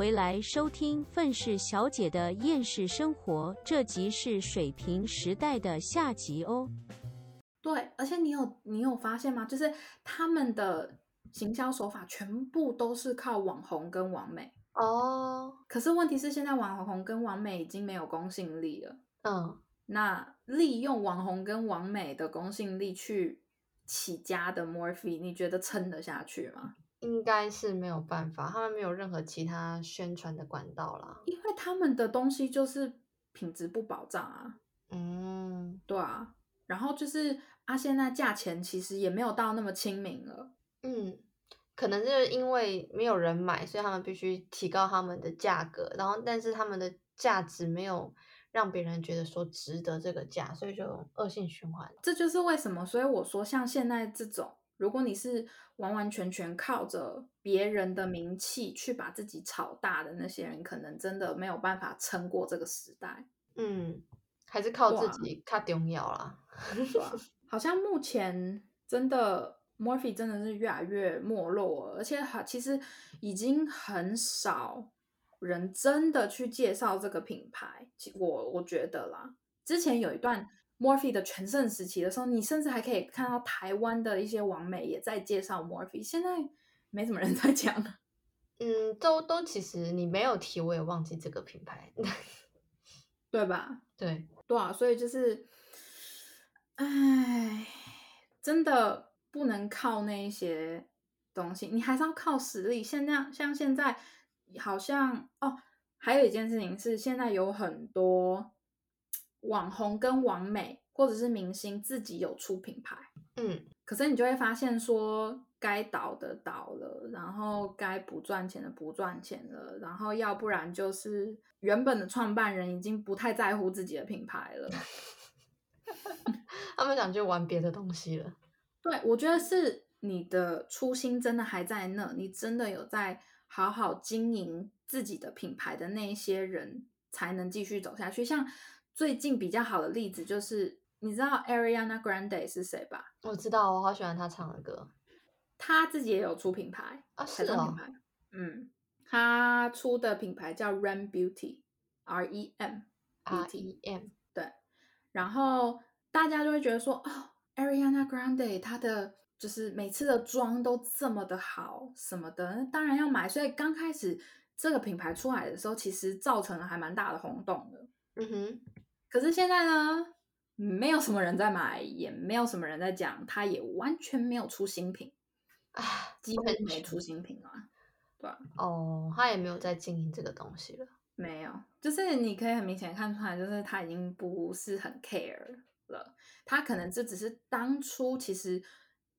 回来收听愤世小姐的厌世生活，这集是水瓶时代的下集哦。对，而且你有你有发现吗？就是他们的行销手法全部都是靠网红跟网美哦。可是问题是，现在网红跟网美已经没有公信力了。嗯，那利用网红跟网美的公信力去起家的 Morphe，你觉得撑得下去吗？应该是没有办法，他们没有任何其他宣传的管道啦。因为他们的东西就是品质不保障啊。嗯，对啊。然后就是啊，现在价钱其实也没有到那么亲民了。嗯，可能就是因为没有人买，所以他们必须提高他们的价格。然后，但是他们的价值没有让别人觉得说值得这个价，所以就恶性循环。这就是为什么，所以我说像现在这种。如果你是完完全全靠着别人的名气去把自己炒大的那些人，可能真的没有办法撑过这个时代。嗯，还是靠自己较重要啦。好像目前真的，Morphy 真的是越来越没落，而且好其实已经很少人真的去介绍这个品牌。我我觉得啦，之前有一段。Morphe 的全盛时期的时候，你甚至还可以看到台湾的一些网媒也在介绍 Morphe。现在没什么人 在讲了。嗯，都都其实你没有提，我也忘记这个品牌，对吧？对对啊，所以就是，哎，真的不能靠那一些东西，你还是要靠实力。现在像现在，好像哦，还有一件事情是，现在有很多。网红跟网美或者是明星自己有出品牌，嗯，可是你就会发现说，该倒的倒了，然后该不赚钱的不赚钱了，然后要不然就是原本的创办人已经不太在乎自己的品牌了，他们想去玩别的东西了。对，我觉得是你的初心真的还在那，你真的有在好好经营自己的品牌的那一些人，才能继续走下去。像。最近比较好的例子就是，你知道 Ariana Grande 是谁吧？我知道，我好喜欢她唱的歌。她自己也有出品牌啊，是哦。嗯，她出的品牌叫 Rem Beauty，R E M，R E M。对。然后大家就会觉得说，哦，Ariana Grande 她的就是每次的妆都这么的好什么的，当然要买。所以刚开始这个品牌出来的时候，其实造成了还蛮大的轰动的。嗯哼。可是现在呢，没有什么人在买，也没有什么人在讲，他也完全没有出新品啊，几乎没出新品啊，对吧？哦，他也没有在经营这个东西了，没有，就是你可以很明显看出来，就是他已经不是很 care 了，他可能这只是当初其实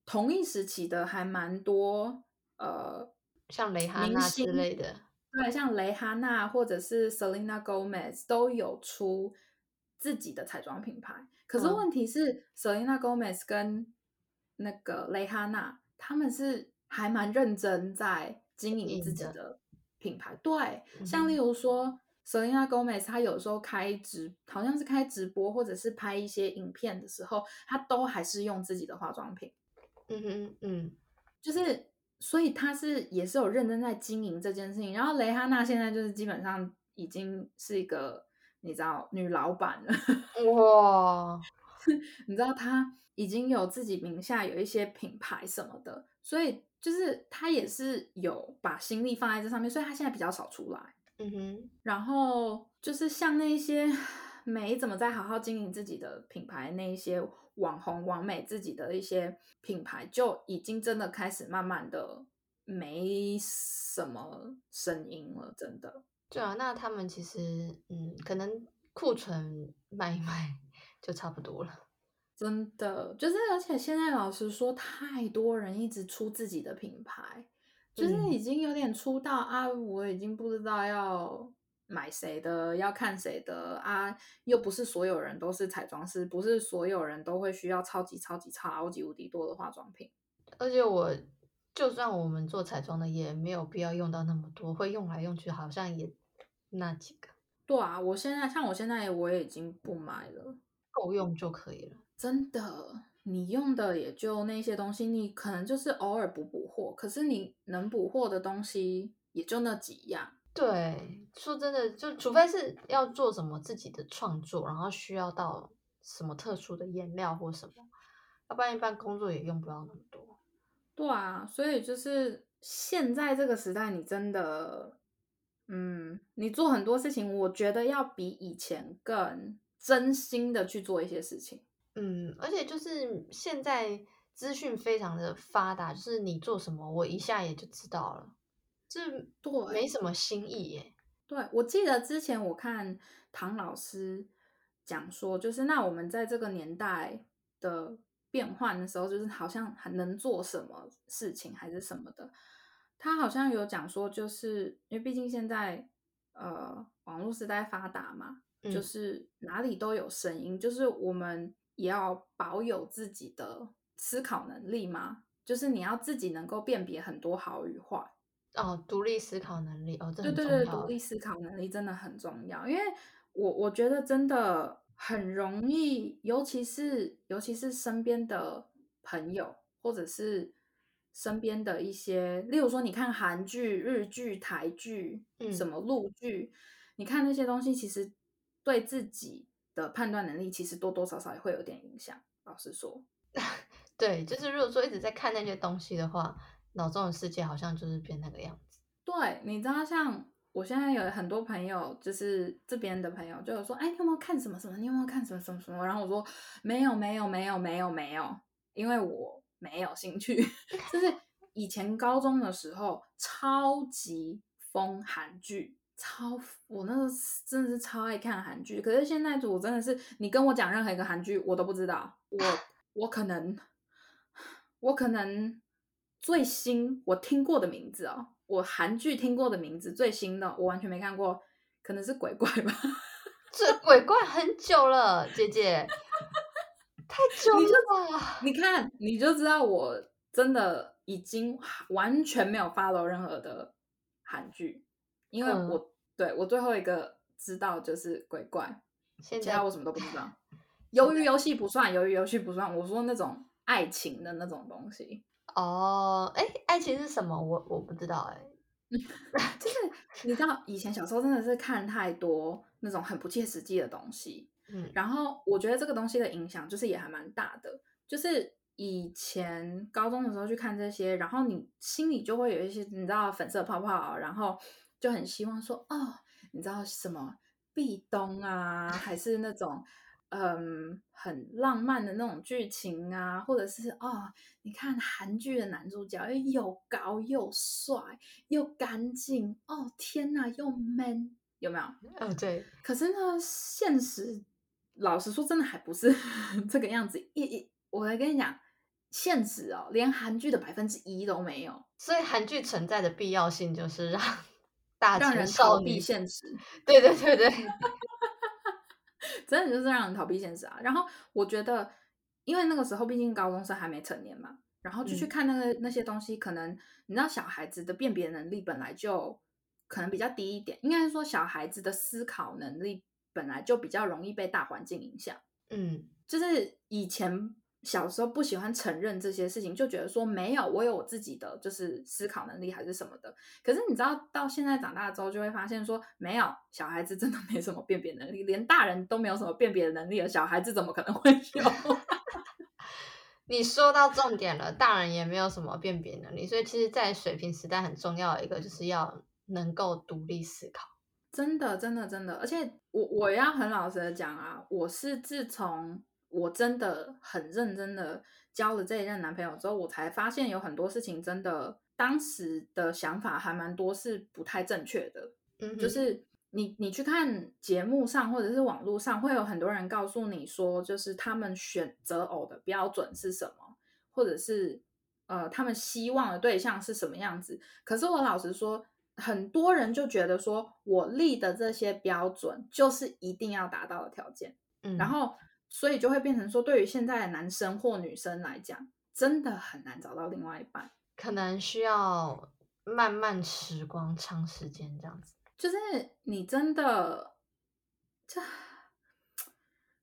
同一时期的还蛮多，呃，像蕾哈娜之类的，对，像蕾哈娜或者是 Selena Gomez 都有出。自己的彩妆品牌，可是问题是，Selena Gomez 跟那个蕾哈娜，他们是还蛮认真在经营自己的品牌。对，像例如说，Selena Gomez，她有时候开直，好像是开直播或者是拍一些影片的时候，她都还是用自己的化妆品。嗯哼嗯，就是，所以她是也是有认真在经营这件事情。然后蕾哈娜现在就是基本上已经是一个。你知道女老板了 哇？你知道她已经有自己名下有一些品牌什么的，所以就是她也是有把心力放在这上面，所以她现在比较少出来。嗯哼，然后就是像那些没怎么在好好经营自己的品牌，那一些网红、网美自己的一些品牌，就已经真的开始慢慢的没什么声音了，真的。对啊，那他们其实嗯，可能库存卖一卖就差不多了。真的，就是而且现在老实说，太多人一直出自己的品牌，就是已经有点出到啊，我已经不知道要买谁的，要看谁的啊，又不是所有人都是彩妆师，不是所有人都会需要超级超级超级无敌多的化妆品，而且我。就算我们做彩妆的，也没有必要用到那么多，会用来用去，好像也那几个。对啊，我现在像我现在我也已经不买了，够用就可以了。真的，你用的也就那些东西，你可能就是偶尔补补货，可是你能补货的东西也就那几样。对，说真的，就除非是要做什么自己的创作，然后需要到什么特殊的颜料或什么，要不然一般工作也用不到那么多。对啊，所以就是现在这个时代，你真的，嗯，你做很多事情，我觉得要比以前更真心的去做一些事情。嗯，而且就是现在资讯非常的发达，就是你做什么，我一下也就知道了。这对，没什么新意耶。对，我记得之前我看唐老师讲说，就是那我们在这个年代的变换的时候，就是好像还能做什么事情还是什么的。他好像有讲说，就是因为毕竟现在呃网络时代发达嘛，就是哪里都有声音，就是我们也要保有自己的思考能力嘛，就是你要自己能够辨别很多好与坏。哦，独立思考能力哦，对对对，独立思考能力真的很重要，因为我我觉得真的很容易，尤其是尤其是身边的朋友，或者是身边的一些，例如说你看韩剧、日剧、台剧，嗯什么陆剧，你看那些东西，其实对自己的判断能力，其实多多少少也会有点影响。老实说，对，就是如果说一直在看那些东西的话。脑中的世界好像就是变那个样子。对，你知道，像我现在有很多朋友，就是这边的朋友，就有说：“哎，你有没有看什么什么？你有没有看什么什么什么？”然后我说：“没有，没有，没有，没有，没有，因为我没有兴趣。”就是以前高中的时候，超级疯韩剧，超我那时候真的是超爱看韩剧。可是现在，我真的是你跟我讲任何一个韩剧，我都不知道。我我可能我可能。最新我听过的名字哦，我韩剧听过的名字最新的我完全没看过，可能是鬼怪吧。这鬼怪很久了，姐姐，太久了。你看，你就知道我真的已经完全没有 follow 任何的韩剧，因为我对我最后一个知道就是鬼怪，其他我什么都不知道。鱿鱼游戏不算，鱿鱼游戏不算。我说那种爱情的那种东西。哦，哎，爱情是什么？我我不知道，哎，就是你知道，以前小时候真的是看太多那种很不切实际的东西，嗯，然后我觉得这个东西的影响就是也还蛮大的，就是以前高中的时候去看这些，然后你心里就会有一些你知道粉色泡泡，然后就很希望说，哦，你知道什么壁咚啊，还是那种。嗯，很浪漫的那种剧情啊，或者是哦，你看韩剧的男主角又高又帅又干净哦，天哪，又 man，有没有？嗯，对。可是呢，现实老实说，真的还不是 这个样子。一一，我来跟你讲，现实哦，连韩剧的百分之一都没有。所以韩剧存在的必要性就是让 大让人逃避现实。对对对对。真的就是让人逃避现实啊！然后我觉得，因为那个时候毕竟高中生还没成年嘛，然后就去看那个那些东西，可能你知道小孩子的辨别能力本来就可能比较低一点，应该是说小孩子的思考能力本来就比较容易被大环境影响。嗯，就是以前。小时候不喜欢承认这些事情，就觉得说没有，我有我自己的就是思考能力还是什么的。可是你知道，到现在长大之后，就会发现说没有，小孩子真的没什么辨别能力，连大人都没有什么辨别的能力了，小孩子怎么可能会有？你说到重点了，大人也没有什么辨别能力，所以其实，在水平时代很重要的一个就是要能够独立思考。真的，真的，真的，而且我我要很老实的讲啊，我是自从。我真的很认真的交了这一任男朋友之后，我才发现有很多事情真的当时的想法还蛮多是不太正确的。嗯，就是你你去看节目上或者是网络上，会有很多人告诉你说，就是他们选择偶的标准是什么，或者是呃他们希望的对象是什么样子。可是我老实说，很多人就觉得说我立的这些标准就是一定要达到的条件。嗯，然后。所以就会变成说，对于现在的男生或女生来讲，真的很难找到另外一半，可能需要慢慢时光、长时间这样子。就是你真的，这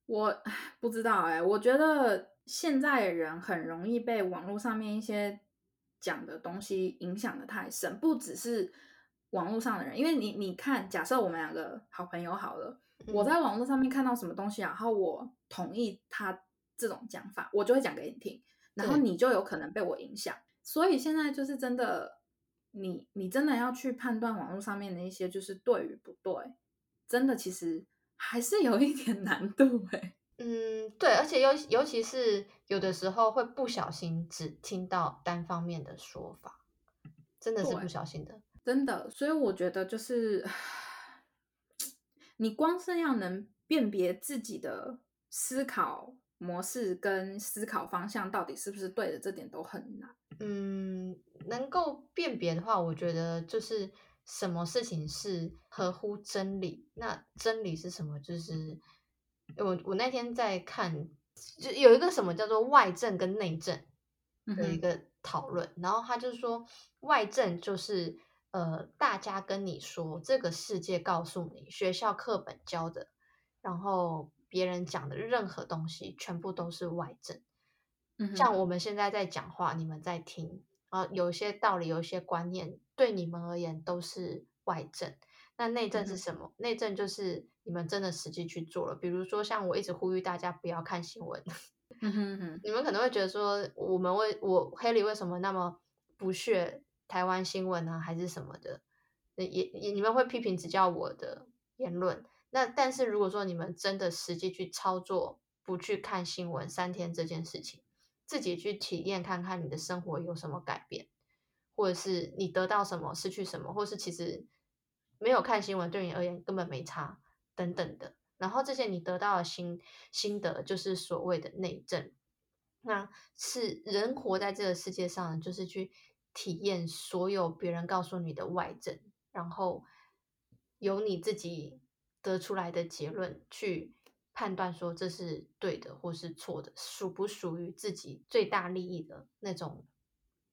我不知道哎。我觉得现在的人很容易被网络上面一些讲的东西影响的太深，不只是网络上的人，因为你你看，假设我们两个好朋友好了，我在网络上面看到什么东西，然后我同意他这种讲法，我就会讲给你听，然后你就有可能被我影响。所以现在就是真的，你你真的要去判断网络上面的一些就是对与不对，真的其实还是有一点难度哎。嗯，对，而且尤尤其是有的时候会不小心只听到单方面的说法，真的是不小心的，真的。所以我觉得就是 你光是要能辨别自己的思考模式跟思考方向到底是不是对的，这点都很难。嗯，能够辨别的话，我觉得就是什么事情是合乎真理，那真理是什么？就是。我我那天在看，就有一个什么叫做外证跟内证的一个讨论，然后他就说，外证就是呃，大家跟你说这个世界告诉你，学校课本教的，然后别人讲的任何东西，全部都是外证。像我们现在在讲话，你们在听，啊，有一些道理，有一些观念，对你们而言都是外证。那内政是什么？内政就是你们真的实际去做了。比如说，像我一直呼吁大家不要看新闻。你们可能会觉得说，我们为我黑里为什么那么不屑台湾新闻呢？还是什么的？也也你们会批评指教我的言论。那但是如果说你们真的实际去操作，不去看新闻三天这件事情，自己去体验看看你的生活有什么改变，或者是你得到什么，失去什么，或是其实。没有看新闻对你而言根本没差，等等的。然后这些你得到的心心得，就是所谓的内证。那是人活在这个世界上，就是去体验所有别人告诉你的外证，然后由你自己得出来的结论去判断说这是对的或是错的，属不属于自己最大利益的那种，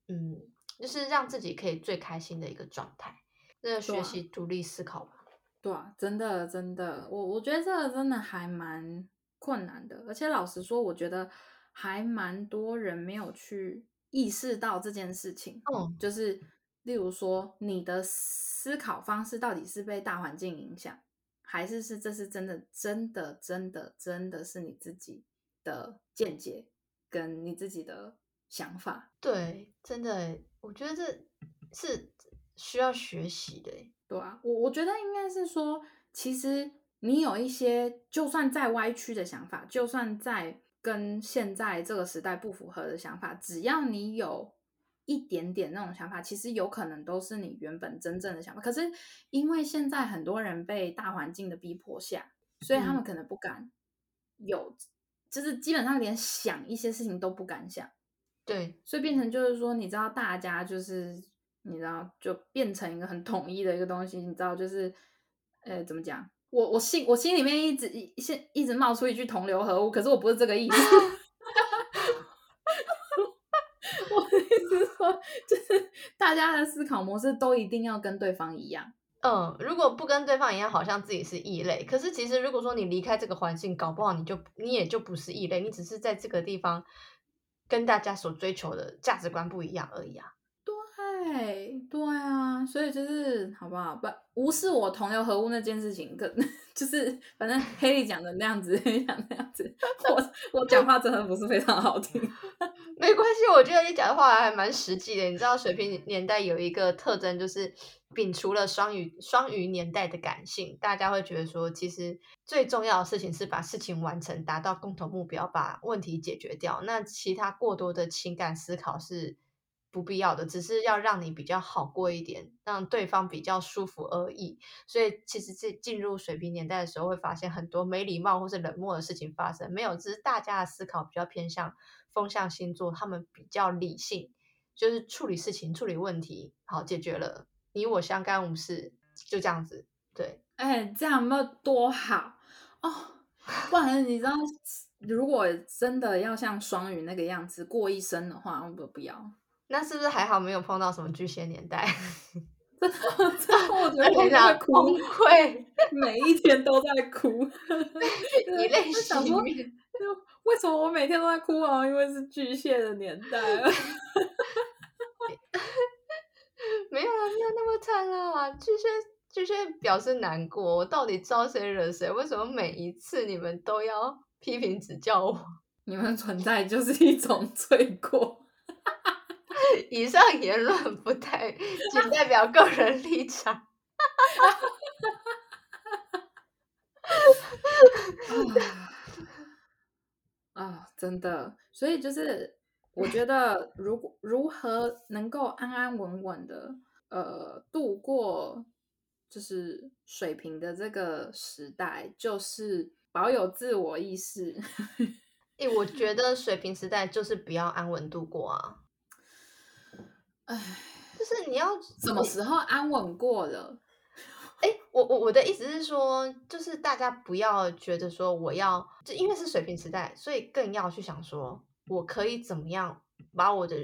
嗯，就是让自己可以最开心的一个状态。在学习独立思考吧。对啊，真的真的，我我觉得这个真的还蛮困难的，而且老实说，我觉得还蛮多人没有去意识到这件事情。嗯，就是例如说，你的思考方式到底是被大环境影响，还是是这是真的真的真的真的是你自己的见解跟你自己的想法？对，真的，我觉得这是。需要学习的，对啊，我我觉得应该是说，其实你有一些就算再歪曲的想法，就算在跟现在这个时代不符合的想法，只要你有一点点那种想法，其实有可能都是你原本真正的想法。可是因为现在很多人被大环境的逼迫下，所以他们可能不敢有，就是基本上连想一些事情都不敢想。对，所以变成就是说，你知道，大家就是。你知道，就变成一个很统一的一个东西。你知道，就是，呃，怎么讲？我我心我心里面一直一现一直冒出一句同流合污，可是我不是这个意思。我的意思说，就是大家的思考模式都一定要跟对方一样。嗯，如果不跟对方一样，好像自己是异类。可是其实，如果说你离开这个环境，搞不好你就你也就不是异类，你只是在这个地方跟大家所追求的价值观不一样而已啊。对对啊，所以就是好不好？不无视我同流合污那件事情，可 就是反正黑莉讲的那样子，讲那样子，我我讲话真的不是非常好听。没关系，我觉得你讲的话还蛮实际的。你知道水平年代有一个特征，就是摒除了双鱼双鱼年代的感性，大家会觉得说，其实最重要的事情是把事情完成，达到共同目标，把问题解决掉。那其他过多的情感思考是。不必要的，只是要让你比较好过一点，让对方比较舒服而已。所以，其实进进入水平年代的时候，会发现很多没礼貌或是冷漠的事情发生。没有，只是大家的思考比较偏向风象星座，他们比较理性，就是处理事情、处理问题，好解决了，你我相干无事，就这样子。对，哎，这样有多好哦！不然你知道，如果真的要像双鱼那个样子过一生的话，我不要。那是不是还好没有碰到什么巨蟹年代？真的，我觉得 我在崩溃，每一天都在哭，以泪洗面。为什么我每天都在哭啊？因为是巨蟹的年代。没有啊，没有那么惨啦。巨蟹巨蟹表示难过，我到底招谁惹谁？为什么每一次你们都要批评指教我？你们存在就是一种罪过。以上言论不太仅代表个人立场。啊，真的，所以就是我觉得，如果如何能够安安稳稳的呃度过，就是水平的这个时代，就是保有自我意识。哎，我觉 得水平时代就是不要安稳度过啊。哎，就是你要什么时候安稳过了？哎，我我我的意思是说，就是大家不要觉得说我要，就因为是水平时代，所以更要去想说，我可以怎么样把我的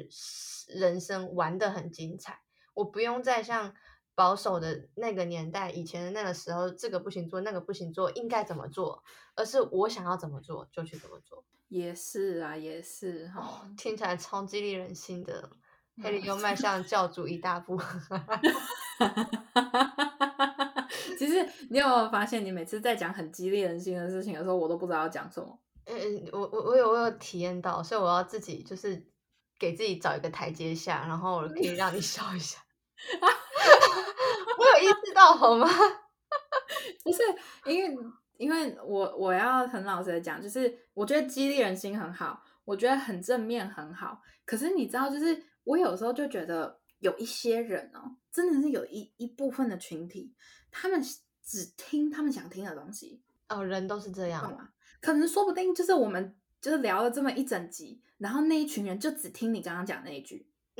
人生玩得很精彩。我不用再像保守的那个年代，以前的那个时候，这个不行做，那个不行做，应该怎么做，而是我想要怎么做就去怎么做。也是啊，也是哈，听起来超激励人心的。黑里又迈向教主一大步。其实你有没有发现，你每次在讲很激励人心的事情的时候，我都不知道要讲什么。嗯，我我我有我有体验到，所以我要自己就是给自己找一个台阶下，然后可以让你笑一下。我有意识到好吗？不是，因为因为我我要很老实的讲，就是我觉得激励人心很好，我觉得很正面很好。可是你知道，就是我有时候就觉得有一些人哦，真的是有一一部分的群体。他们只听他们想听的东西哦，人都是这样嘛？可能说不定就是我们就是聊了这么一整集，然后那一群人就只听你刚刚讲那一句，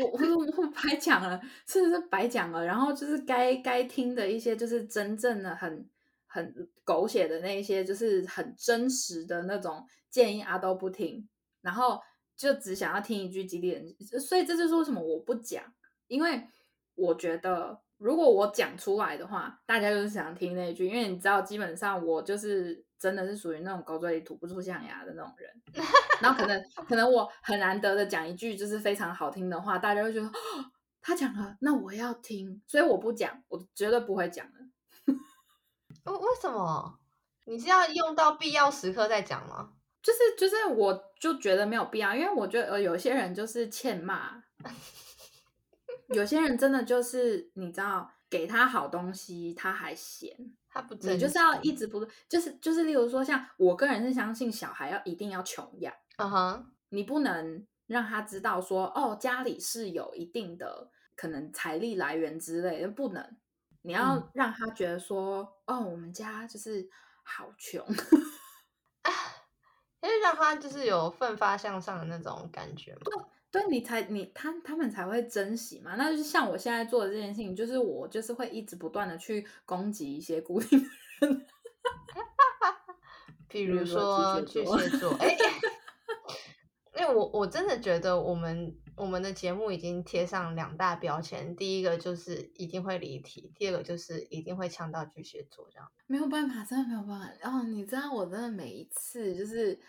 我我我白讲了，是不是白讲了？然后就是该该听的一些，就是真正的很很狗血的那一些，就是很真实的那种建议啊都不听，然后就只想要听一句激励人，所以这就是为什么我不讲，因为我觉得。如果我讲出来的话，大家就是想听那句，因为你知道，基本上我就是真的是属于那种狗嘴里吐不出象牙的那种人。然后可能可能我很难得的讲一句就是非常好听的话，大家会觉得哦他讲了，那我要听，所以我不讲，我绝对不会讲的。为为什么？你是要用到必要时刻再讲吗？就是就是，我就觉得没有必要，因为我觉得呃，有些人就是欠骂。有些人真的就是你知道，给他好东西他还嫌，他不，你就是要一直不，就是就是，例如说像我个人是相信小孩要一定要穷养，嗯哼，你不能让他知道说哦家里是有一定的可能财力来源之类的，不能，你要让他觉得说哦我们家就是好穷，啊，因为让他就是有奋发向上的那种感觉嘛。对，对你才你他他们才会珍惜嘛，那就是像我现在做的这件事情，就是我就是会一直不断的去攻击一些固定的人，比如说巨蟹座，哎，因为我我真的觉得我们我们的节目已经贴上两大标签，第一个就是一定会离题，第二个就是一定会呛到巨蟹座这样，没有办法，真的没有办法。然后你知道，我真的每一次就是。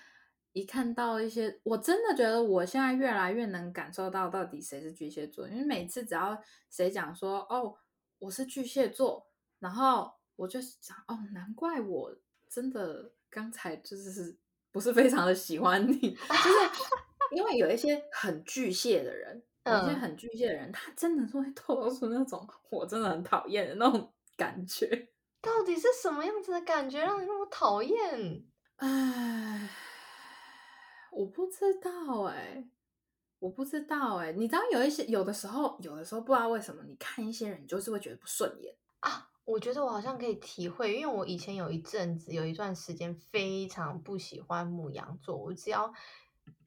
一看到一些，我真的觉得我现在越来越能感受到到底谁是巨蟹座，因为每次只要谁讲说哦我是巨蟹座，然后我就想哦难怪我真的刚才就是不是非常的喜欢你，就是因为有一些很巨蟹的人，有一些很巨蟹的人，他真的是会透露出那种我真的很讨厌的那种感觉。到底是什么样子的感觉让你那么讨厌？唉。我不知道哎，我不知道哎，你知道有一些有的时候，有的时候不知道为什么，你看一些人就是会觉得不顺眼啊。我觉得我好像可以体会，因为我以前有一阵子有一段时间非常不喜欢母羊座，我只要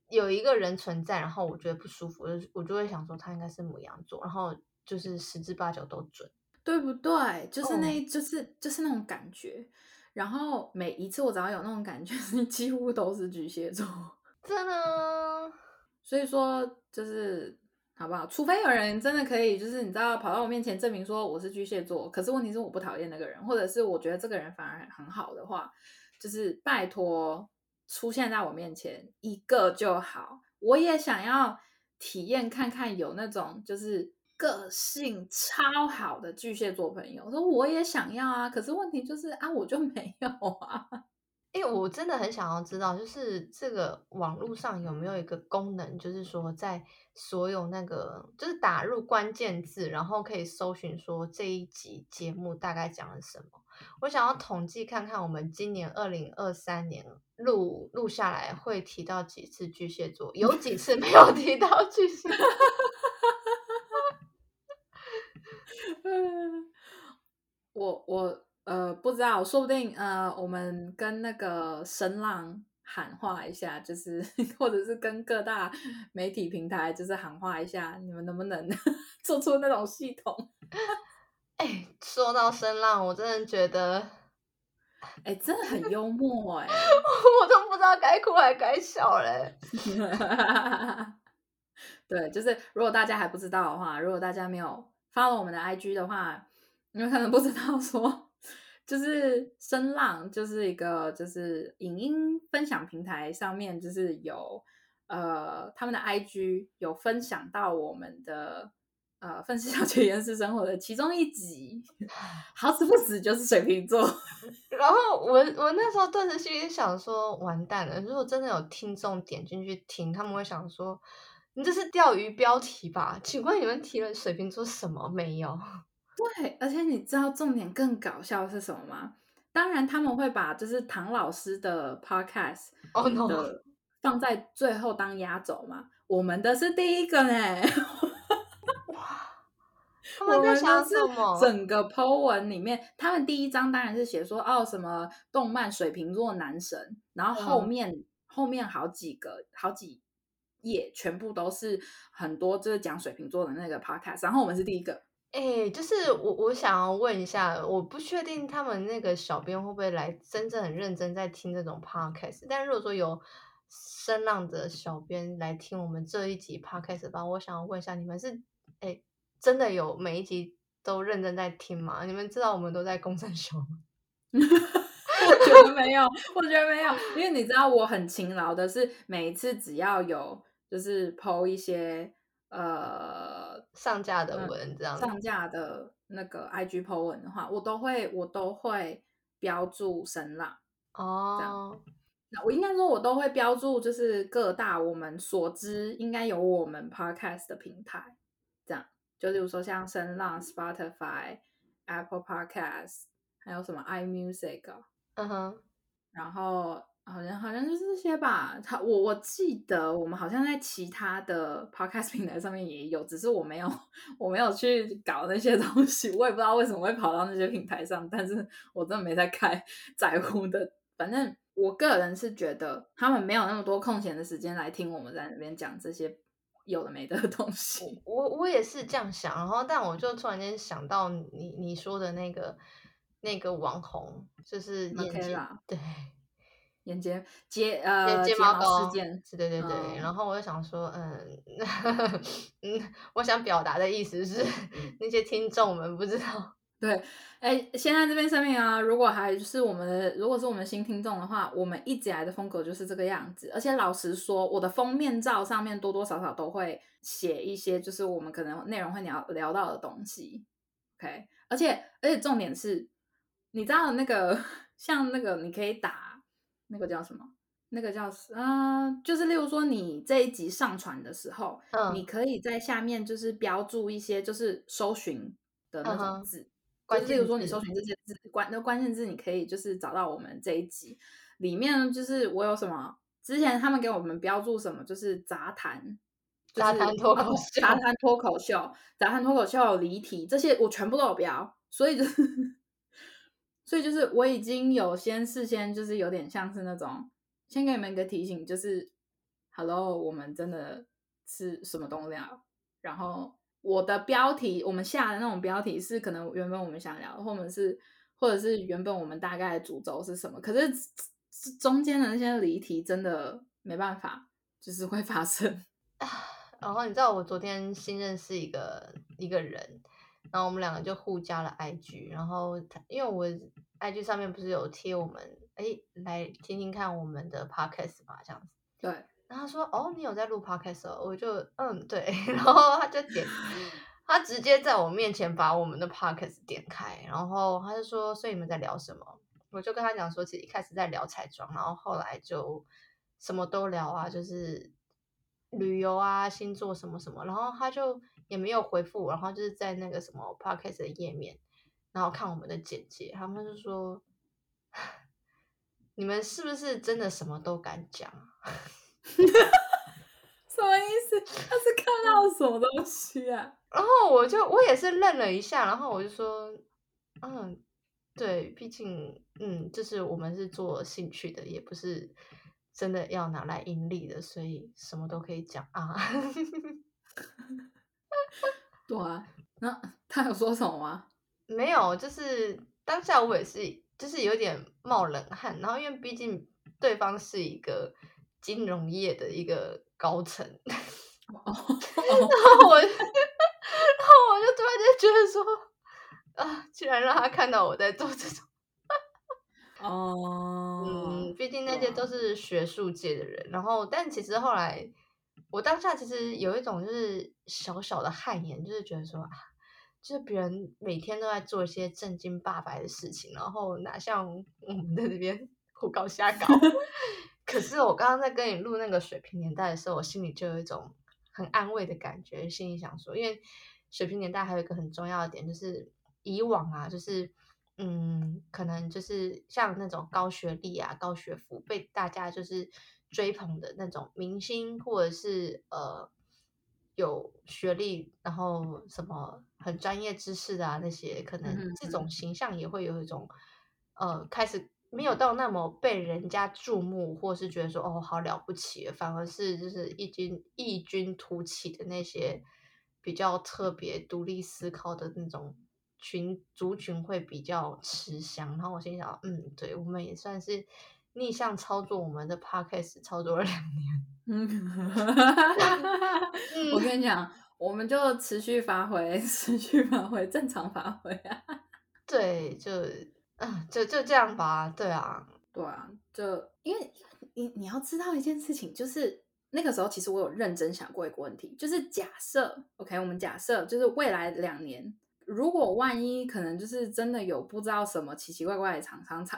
有一个人存在，然后我觉得不舒服，我就我就会想说他应该是母羊座，然后就是十之八九都准，对不对？就是那，就是就是那种感觉。然后每一次我只要有那种感觉，几乎都是巨蟹座。真的，所以说就是好不好？除非有人真的可以，就是你知道，跑到我面前证明说我是巨蟹座，可是问题是我不讨厌那个人，或者是我觉得这个人反而很好的话，就是拜托出现在我面前一个就好。我也想要体验看看有那种就是个性超好的巨蟹座朋友，说我也想要啊，可是问题就是啊，我就没有啊。哎，我真的很想要知道，就是这个网络上有没有一个功能，就是说在所有那个，就是打入关键字，然后可以搜寻说这一集节目大概讲了什么。我想要统计看看，我们今年二零二三年录录下来会提到几次巨蟹座，有几次没有提到巨蟹。我我呃不知道，说不定呃我们跟那个声浪喊话一下，就是 或者是跟各大媒体平台就是喊话一下，你们能不能 做出那种系统？哎，说到声浪，我真的觉得，哎，真的很幽默哎，我都不知道该哭还该笑嘞。对，就是如果大家还不知道的话，如果大家没有发了我们的 IG 的话。你们可能不知道，说就是声浪，就是一个就是影音分享平台上面，就是有呃他们的 IG 有分享到我们的呃分析小姐原始生活的其中一集，好死不死就是水瓶座。然后我我那时候顿时心里想说，完蛋了！如果真的有听众点进去听，他们会想说，你这是钓鱼标题吧？请问你们提了水瓶座什么没有？对，而且你知道重点更搞笑是什么吗？当然他们会把就是唐老师的 podcast 的放在最后当压轴嘛。我们的是第一个呢。哇！他们在想什么？整个 po 文里面，他们第一章当然是写说哦什么动漫水瓶座男神，然后后面后面好几个好几页全部都是很多就是讲水瓶座的那个 podcast，然后我们是第一个。哎，就是我，我想要问一下，我不确定他们那个小编会不会来真正很认真在听这种 podcast。但如果说有声浪的小编来听我们这一集 podcast 吧，我想要问一下，你们是哎真的有每一集都认真在听吗？你们知道我们都在公山秀吗？我觉得没有，我觉得没有，因为你知道我很勤劳的，是每一次只要有就是 PO 一些。呃，上架的文这样，上架的那个 IG po 文的话，我都会我都会标注声浪哦。那我应该说，我都会标注，就是各大我们所知应该有我们 podcast 的平台，这样就例如说像声浪、Spotify、Apple Podcast，还有什么 iMusic，嗯哼，然后。好像好像就是这些吧，他我我记得我们好像在其他的 podcast 平台上面也有，只是我没有我没有去搞那些 东西，我也不知道为什么会跑到那些平台上，但是我真的没在开在乎的。反正我个人是觉得他们没有那么多空闲的时间来听我们在那边讲这些有的没的 东西。我我也是这样想，然后但我就突然间想到你你说的那个那个网红，就是眼睛对。眼睫睫呃睫毛事件，对对对，然后我就想说，嗯嗯，我想表达的意思是，那些听众们不知道，对，哎，现在这边声明啊，如果还是我们的，如果是我们新听众的话，我们一直来的风格就是这个样子，而且老实说，我的封面照上面多多少少都会写一些，就是我们可能内容会聊聊到的东西，OK，而且而且重点是，你知道那个 像那个你可以打。那个叫什么？那个叫啊，就是例如说，你这一集上传的时候，嗯，你可以在下面就是标注一些就是搜寻的那种字，就例如说你搜寻这些字关那关键字，你可以就是找到我们这一集里面，就是我有什么之前他们给我们标注什么，就是杂谈，杂谈脱口秀，杂谈脱口秀，杂谈脱口秀离题这些我全部都有标，所以就是。所以就是我已经有先事先就是有点像是那种先给你们一个提醒，就是，Hello，我们真的是什么东料？然后我的标题我们下的那种标题是可能原本我们想聊，或者是或者是原本我们大概的主轴是什么？可是中间的那些离题真的没办法，就是会发生。然后你知道我昨天新认识一个一个人。然后我们两个就互加了 IG，然后他因为我 IG 上面不是有贴我们，哎，来听听看我们的 Podcast 吧，这样子。对。然后他说：“哦，你有在录 Podcast 哦？”我就嗯，对。然后他就点，他直接在我面前把我们的 podcast 点开，然后他就说：“所以你们在聊什么？”我就跟他讲说，其实一开始在聊彩妆，然后后来就什么都聊啊，就是旅游啊、星座什么什么，然后他就也没有回复我，然后就是在那个什么 podcast 的页面，然后看我们的简介，他们就说：“ 你们是不是真的什么都敢讲？” 什么意思？他是看到什么东西啊？然后我就我也是愣了一下，然后我就说：“嗯。”对，毕竟，嗯，就是我们是做兴趣的，也不是真的要拿来盈利的，所以什么都可以讲啊。对啊，那他有说什么吗？没有，就是当下我也是，就是有点冒冷汗。然后因为毕竟对方是一个金融业的一个高层，然后我，然后我就突然间觉得说。啊！居然让他看到我在做这种，哦，嗯，毕竟那些都是学术界的人。然后，但其实后来，我当下其实有一种就是小小的汗颜，就是觉得说啊，就是别人每天都在做一些正经八百的事情，然后哪像我们在这边 胡搞瞎搞。可是我刚刚在跟你录那个水平年代的时候，我心里就有一种很安慰的感觉，心里想说，因为水平年代还有一个很重要的点就是。以往啊，就是嗯，可能就是像那种高学历啊、高学府被大家就是追捧的那种明星，或者是呃有学历，然后什么很专业知识的啊那些，可能这种形象也会有一种呃开始没有到那么被人家注目，或是觉得说哦好了不起，反而是就是异军异军突起的那些比较特别、独立思考的那种。群族群会比较吃香，然后我心想，嗯，对，我们也算是逆向操作我们的 podcast 操作了两年。嗯，我跟你讲，我们就持续发挥，持续发挥，正常发挥啊。对，就啊，就就这样吧。对啊，对啊，就因为你你要知道一件事情，就是那个时候其实我有认真想过一个问题，就是假设，OK，我们假设就是未来两年。如果万一可能就是真的有不知道什么奇奇怪怪的厂商才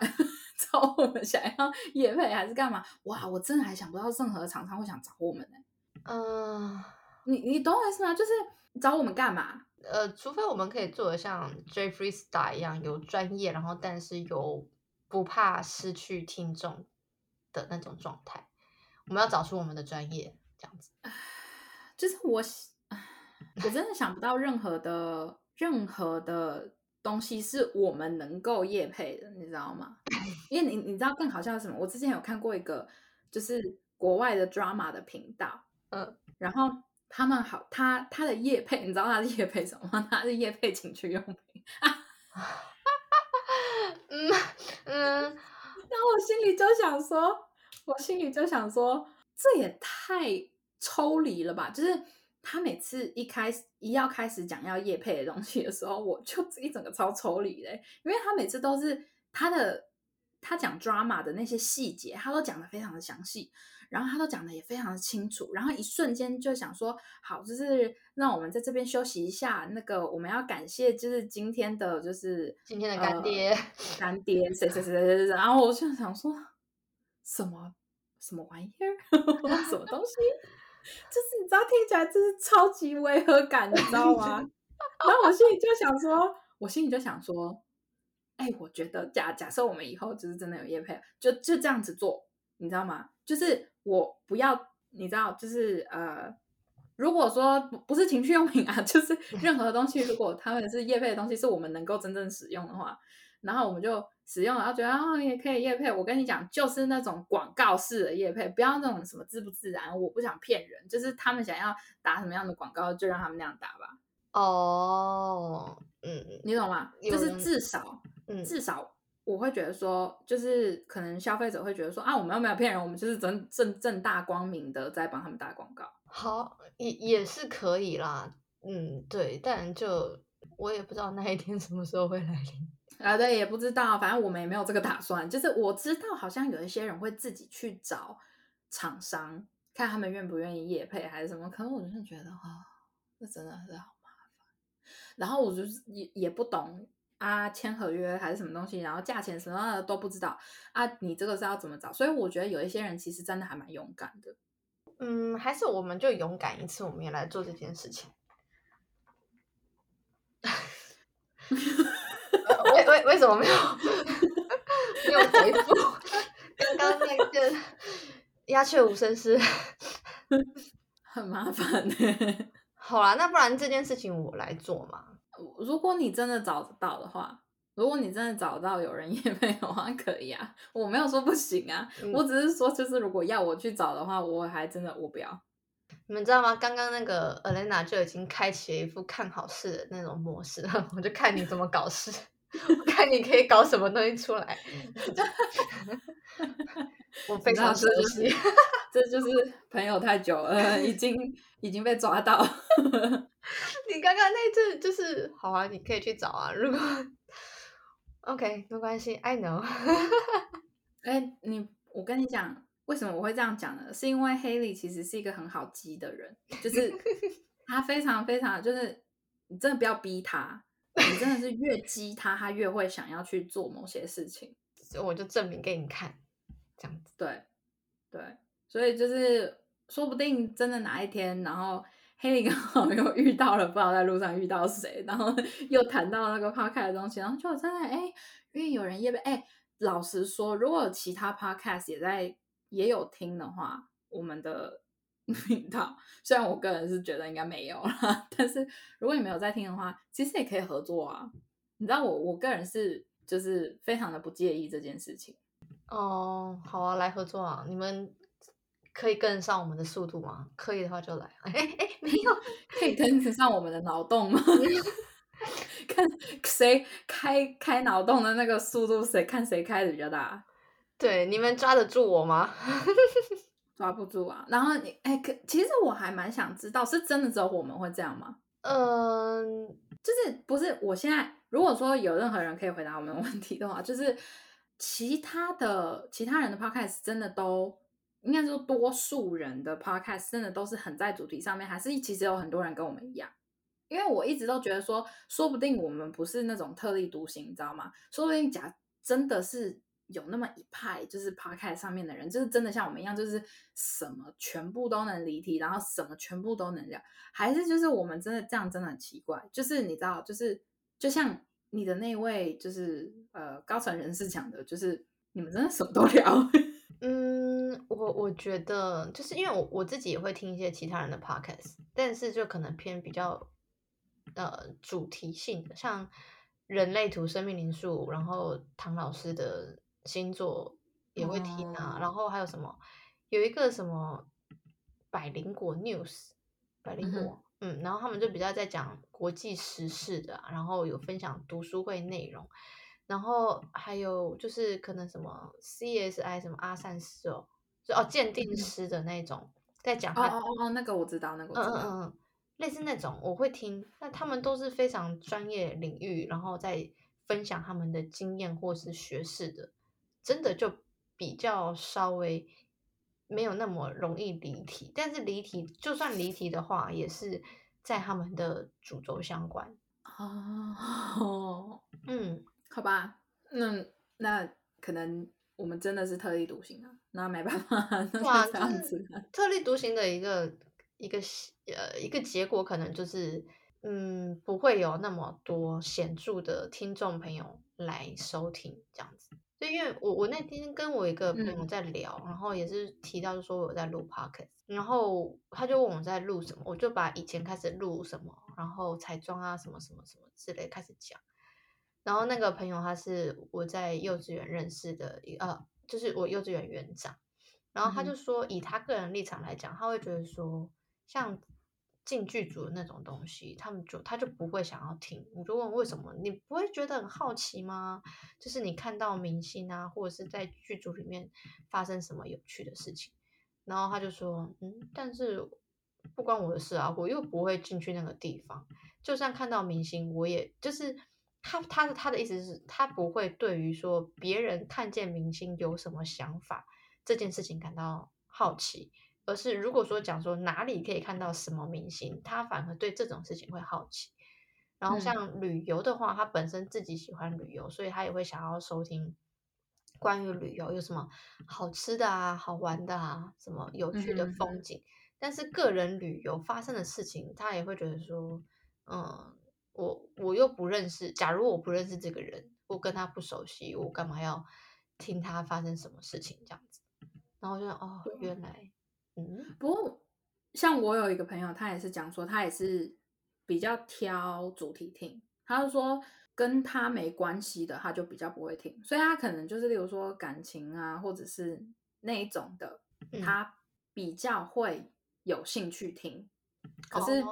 找我们想要 业配还是干嘛？哇，我真的还想不到任何厂商会想找我们呢。嗯，你你懂我意思吗？就是找我们干嘛？呃，除非我们可以做的像 Jeffrey Star 一样有专业，然后但是有不怕失去听众的那种状态。我们要找出我们的专业，这样子。就是我，我真的想不到任何的。任何的东西是我们能够夜配的，你知道吗？因为你你知道更好笑是什么？我之前有看过一个就是国外的 drama 的频道，嗯，然后他们好，他他的夜配，你知道他是夜配什么？他是夜配情趣用品啊，嗯嗯，然后我心里就想说，我心里就想说，这也太抽离了吧，就是。他每次一开始一要开始讲要叶配的东西的时候，我就一整个超抽离嘞，因为他每次都是他的他讲 drama 的那些细节，他都讲的非常的详细，然后他都讲的也非常的清楚，然后一瞬间就想说，好，就是让我们在这边休息一下，那个我们要感谢就是今天的，就是今天的干爹，干爹谁谁谁谁谁，然后我就想说，什么什么玩意儿，什么东西？就是你知道听起来就是超级违和感，你知道吗？然后我心里就想说，我心里就想说，哎，我觉得假假设我们以后就是真的有叶配，就就这样子做，你知道吗？就是我不要，你知道，就是呃，如果说不不是情趣用品啊，就是任何东西，如果他们是叶配的东西，是我们能够真正使用的话，然后我们就。使用，然后觉得啊，也可以叶配。我跟你讲，就是那种广告式的叶配，不要那种什么自不自然。我不想骗人，就是他们想要打什么样的广告，就让他们那样打吧。哦，嗯，你懂吗？就是至少，嗯至少我会觉得说，就是可能消费者会觉得说啊，我们又没有骗人，我们就是正正正大光明的在帮他们打广告。好，也也是可以啦。嗯，对，但就我也不知道那一天什么时候会来临。啊，对，也不知道，反正我们也没有这个打算。就是我知道，好像有一些人会自己去找厂商，看他们愿不愿意业配还是什么。可能我真的觉得，啊，这真的是好麻烦。然后我就是也也不懂啊，签合约还是什么东西，然后价钱什么的都不知道啊，你这个是要怎么找？所以我觉得有一些人其实真的还蛮勇敢的。嗯，还是我们就勇敢一次，我们也来做这件事情。为什么没有没有回复？刚刚那个鸦雀无声是 很麻烦呢。好啦，那不然这件事情我来做嘛？如果你真的找得到的话，如果你真的找到有人也没有话，可以啊。我没有说不行啊，我只是说，就是如果要我去找的话，我还真的我不要。你们知道吗？刚刚那个 Elena 就已经开启了一副看好事的那种模式，我就看你怎么搞事，看你可以搞什么东西出来。我非常熟悉，这就是朋友太久了，已经已经被抓到。你刚刚那阵就是好啊，你可以去找啊。如果 OK，没关系，I know。哎，你我跟你讲。为什么我会这样讲呢？是因为 Haley 其实是一个很好激的人，就是他非常非常，就是你真的不要逼他，你真的是越激他，他越会想要去做某些事情。所以我就证明给你看，这样子。对对，所以就是说不定真的哪一天，然后 Haley 刚好 又遇到了，不知道在路上遇到谁，然后 又谈到那个 podcast 的东西，然后就真的哎，因为有人也被哎，老实说，如果其他 podcast 也在。也有听的话，我们的 频道虽然我个人是觉得应该没有啦，但是如果你没有在听的话，其实也可以合作啊。你知道我我个人是就是非常的不介意这件事情。哦，好啊，来合作啊！你们可以跟上我们的速度吗？可以的话就来。哎哎，没有，可以跟得上我们的脑洞吗？看谁开开脑洞的那个速度，谁看谁开的比较大。对，你们抓得住我吗？抓不住啊。然后你，哎，可其实我还蛮想知道，是真的只有我们会这样吗？嗯，就是不是？我现在如果说有任何人可以回答我们 问题的话，就是其他的其他人的 podcast 真的都应该说多数人的 podcast 真的都是很在主题上面，还是其实有很多人跟我们一样？因为我一直都觉得说，说不定我们不是那种特立独行，你知道吗？说不定假真的是。有那么一派，就是 podcast 上面的人，就是真的像我们一样，就是什么全部都能离题，然后什么全部都能聊，还是就是我们真的这样真的很奇怪。就是你知道，就是就像你的那位，就是呃高层人士讲的，就是你们真的什么都聊。嗯，我我觉得就是因为我我自己也会听一些其他人的 podcast，但是就可能偏比较呃主题性的，像人类图、生命灵数，然后唐老师的。星座也会听啊，然后还有什么？有一个什么百灵果 news，百灵果，嗯，然后他们就比较在讲国际时事的，然后有分享读书会内容，然后还有就是可能什么 CSI 什么阿善师哦，就哦鉴定师的那种，在讲哦哦哦，那个我知道，那个嗯嗯嗯，类似那种我会听，那他们都是非常专业领域，然后在分享他们的经验或是学识的。真的就比较稍微没有那么容易离题，但是离题就算离题的话，也是在他们的主轴相关。哦，嗯，好吧，那那可能我们真的是特立独行啊，那没办法，那这样子。特立独行的一个一个呃一个结果，可能就是嗯不会有那么多显著的听众朋友来收听这样子。就因为我我那天跟我一个朋友在聊，然后也是提到说我在录 podcast，然后他就问我在录什么，我就把以前开始录什么，然后彩妆啊什么什么什么之类开始讲。然后那个朋友他是我在幼稚园认识的一呃，就是我幼稚园园长，然后他就说以他个人立场来讲，他会觉得说像。进剧组的那种东西，他们就他就不会想要听。我就问为什么？你不会觉得很好奇吗？就是你看到明星啊，或者是在剧组里面发生什么有趣的事情，然后他就说，嗯，但是不关我的事啊，我又不会进去那个地方。就算看到明星，我也就是他他的他的意思是，他不会对于说别人看见明星有什么想法这件事情感到好奇。而是如果说讲说哪里可以看到什么明星，他反而对这种事情会好奇。然后像旅游的话，他本身自己喜欢旅游，所以他也会想要收听关于旅游有什么好吃的啊、好玩的啊、什么有趣的风景。但是个人旅游发生的事情，他也会觉得说，嗯，我我又不认识，假如我不认识这个人，我跟他不熟悉，我干嘛要听他发生什么事情这样子？然后就哦，原来，嗯，不过像我有一个朋友，他也是讲说，他也是比较挑主题听，他就说跟他没关系的，他就比较不会听，所以他可能就是例如说感情啊，或者是那一种的，他比较会。有兴趣听，可是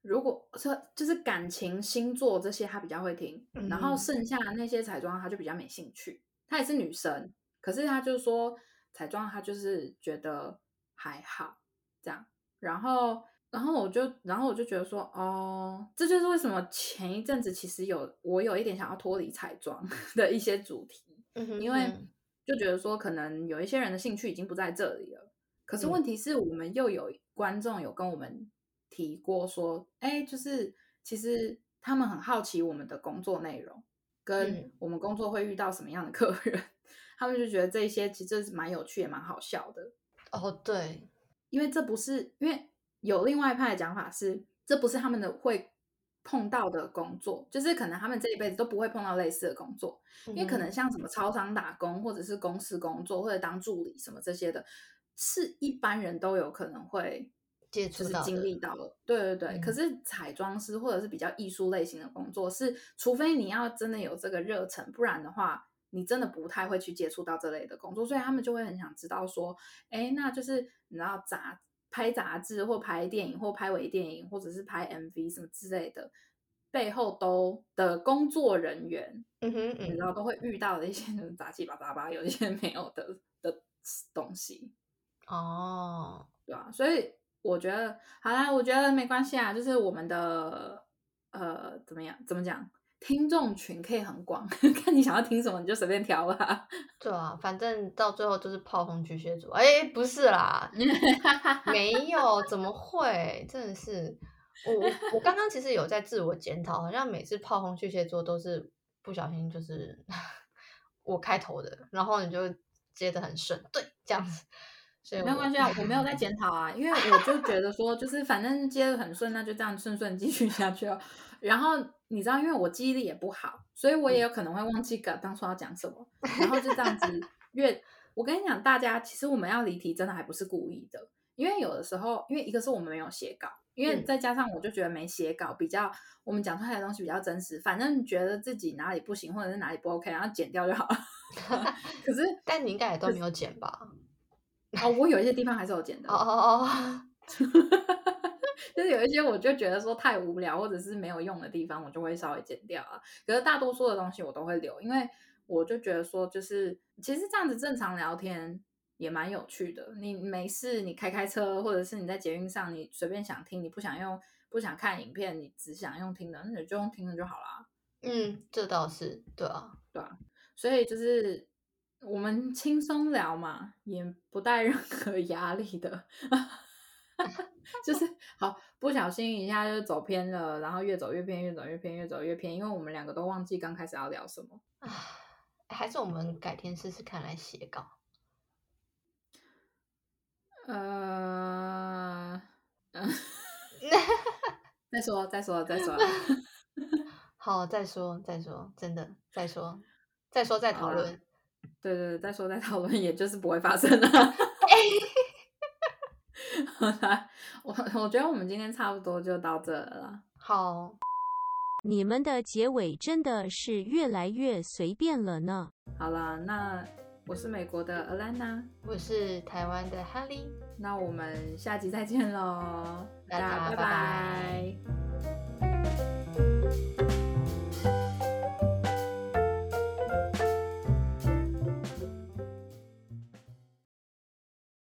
如果说就是感情、星座这些，他比较会听，然后剩下那些彩妆，他就比较没兴趣。她也是女生，可是她就说彩妆，她就是觉得还好这样。然后，然后我就，然后我就觉得说，哦，这就是为什么前一阵子其实有我有一点想要脱离彩妆 的一些主题，嗯因为就觉得说可能有一些人的兴趣已经不在这里了。可是问题是我们又有观众有跟我们提过说，哎，就是其实他们很好奇我们的工作内容，跟我们工作会遇到什么样的客人，他们就觉得这些其实是蛮有趣也蛮好笑的。哦，对，因为这不是因为有另外一派的讲法是，这不是他们的会碰到的工作，就是可能他们这一辈子都不会碰到类似的工作，因为可能像什么超商打工，或者是公司工作，或者当助理什么这些的。是一般人都有可能会接触到、经历到了，对对对。可是彩妆师或者是比较艺术类型的工作，是除非你要真的有这个热忱，不然的话，你真的不太会去接触到这类的工作。所以他们就会很想知道说，哎，那就是你知道杂拍杂志或拍电影或拍微电影或者是拍 MV 什么之类的，背后都的工作人员，嗯哼，你知道都会遇到的一些杂七八杂八，有一些没有的的东西。哦，对啊，所以我觉得好啦，我觉得没关系啊，就是我们的呃怎么样，怎么讲，听众群可以很广，看你想要听什么你就随便挑吧。对啊，反正到最后就是炮轰巨蟹座，哎，不是啦，没有，怎么会？真的是我我我刚刚其实有在自我检讨，好像每次炮轰巨蟹座都是不小心就是我开头的，然后你就接的很顺，对，这样子。所以没有关系啊，我没有在检讨啊，因为我就觉得说，就是反正接的很顺，那就这样顺顺继续下去哦。然后你知道，因为我记忆力也不好，所以我也有可能会忘记刚当初要讲什么。然后就这样子，越我跟你讲，大家其实我们要离题，真的还不是故意的。因为有的时候，因为一个是我们没有写稿，因为再加上我就觉得没写稿比较，我们讲出来的东西比较真实。反正觉得自己哪里不行，或者是哪里不 OK，然后剪掉就好了。可是，但你应该也都没有剪吧？哦，我有一些地方还是有剪的。哦哦哦，就是有一些我就觉得说太无聊或者是没有用的地方，我就会稍微剪掉啊。可是大多数的东西我都会留，因为我就觉得说，就是其实这样子正常聊天也蛮有趣的。你没事，你开开车，或者是你在捷运上，你随便想听，你不想用不想看影片，你只想用听的，那你就用听的就好啦。嗯，这倒是对啊，对啊，所以就是。我们轻松聊嘛，也不带任何压力的，就是好不小心一下就走偏了，然后越走越偏，越走越偏，越走越偏，因为我们两个都忘记刚开始要聊什么啊，还是我们改天试试看来写稿。呃，再说，再说，再说，好，再说，再说，真的，再说，再说，再讨论。对对对，再说再讨论，也就是不会发生了。我 我觉得我们今天差不多就到这了。好，你们的结尾真的是越来越随便了呢。好了，那我是美国的 Alana，我是台湾的 Holly，那我们下集再见喽，大家拜拜。